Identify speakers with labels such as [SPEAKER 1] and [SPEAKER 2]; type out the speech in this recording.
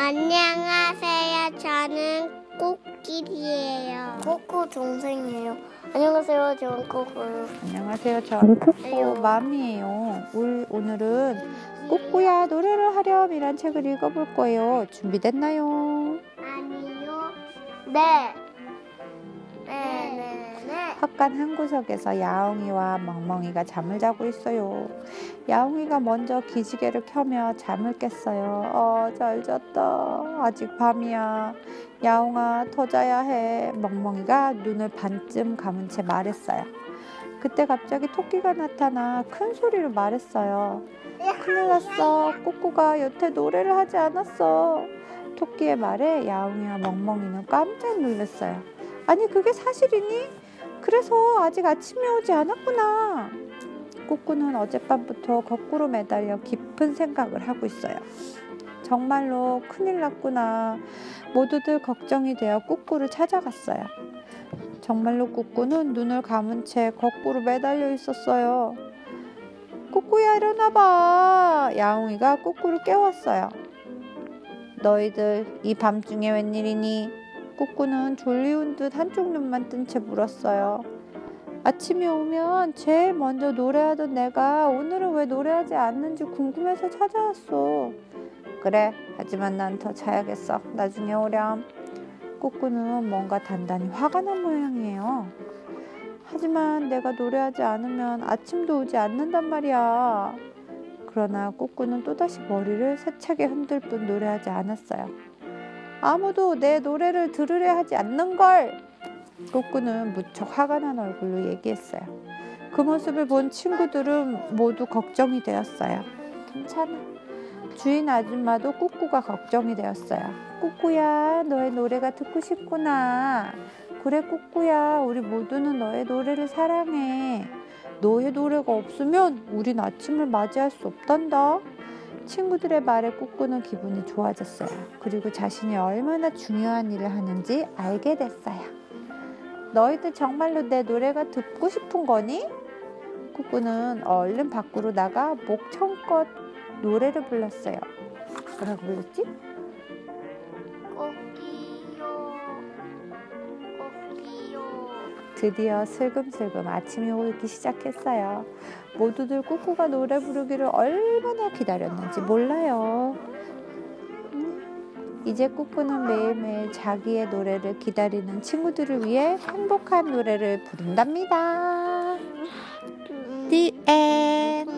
[SPEAKER 1] 안녕하세요. 저는 꽃길이에요. 꼬꼬 동생이에요. 안녕하세요. 저는 꼬꼬요.
[SPEAKER 2] 안녕하세요. 저는 코코 맘이에요. 올, 오늘은 꼬꼬야 노래를 하렴이란 책을 읽어볼 거예요. 준비됐나요?
[SPEAKER 1] 아니요. 네.
[SPEAKER 2] 헛간 한 구석에서 야옹이와 멍멍이가 잠을 자고 있어요. 야옹이가 먼저 기지개를 켜며 잠을 깼어요. 어, 잘 잤다. 아직 밤이야. 야옹아, 더 자야 해. 멍멍이가 눈을 반쯤 감은 채 말했어요. 그때 갑자기 토끼가 나타나 큰 소리로 말했어요. 큰일 났어. 꼬꼬가 여태 노래를 하지 않았어. 토끼의 말에 야옹이와 멍멍이는 깜짝 놀랐어요. 아니, 그게 사실이니? 그래서 아직 아침이 오지 않았구나. 꼬꾸는 어젯밤부터 거꾸로 매달려 깊은 생각을 하고 있어요. 정말로 큰일 났구나. 모두들 걱정이 되어 꾸꾸를 찾아갔어요. 정말로 꾸꾸는 눈을 감은 채 거꾸로 매달려 있었어요. 꾸꾸야 일어나봐. 야옹이가 꾸꾸를 깨웠어요. 너희들 이 밤중에 웬일이니? 꾸꾸는 졸리운 듯 한쪽 눈만 뜬 채 물었어요. 아침이 오면 제일 먼저 노래하던 내가 오늘은 왜 노래하지 않는지 궁금해서 찾아왔어. 그래, 하지만 난 더 자야겠어. 나중에 오렴. 꾸꾸는 뭔가 단단히 화가 난 모양이에요. 하지만 내가 노래하지 않으면 아침도 오지 않는단 말이야. 그러나 꾸꾸는 또다시 머리를 세차게 흔들 뿐 노래하지 않았어요. 아무도 내 노래를 들으려 하지 않는 걸! 꾸꾸는 무척 화가 난 얼굴로 얘기했어요. 그 모습을 본 친구들은 모두 걱정이 되었어요. 괜찮아. 주인 아줌마도 꾸꾸가 걱정이 되었어요. 꾸꾸야, 너의 노래가 듣고 싶구나. 그래, 꾸꾸야, 우리 모두는 너의 노래를 사랑해. 너의 노래가 없으면 우린 아침을 맞이할 수 없단다. 친구들의 말에 꾸꾸는 기분이 좋아졌어요. 그리고 자신이 얼마나 중요한 일을 하는지 알게 됐어요. 너희들 정말로 내 노래가 듣고 싶은 거니? 꾸꾸는 얼른 밖으로 나가 목청껏 노래를 불렀어요. 뭐라고 불렀지?
[SPEAKER 1] 꽃기
[SPEAKER 2] 드디어 슬금슬금 아침이 오기 시작했어요. 모두들 꾸꾸가 노래 부르기를 얼마나 기다렸는지 몰라요. 음, 이제 꾸꾸는 매일매일 자기의 노래를 기다리는 친구들을 위해 행복한 노래를 부른답니다. The end.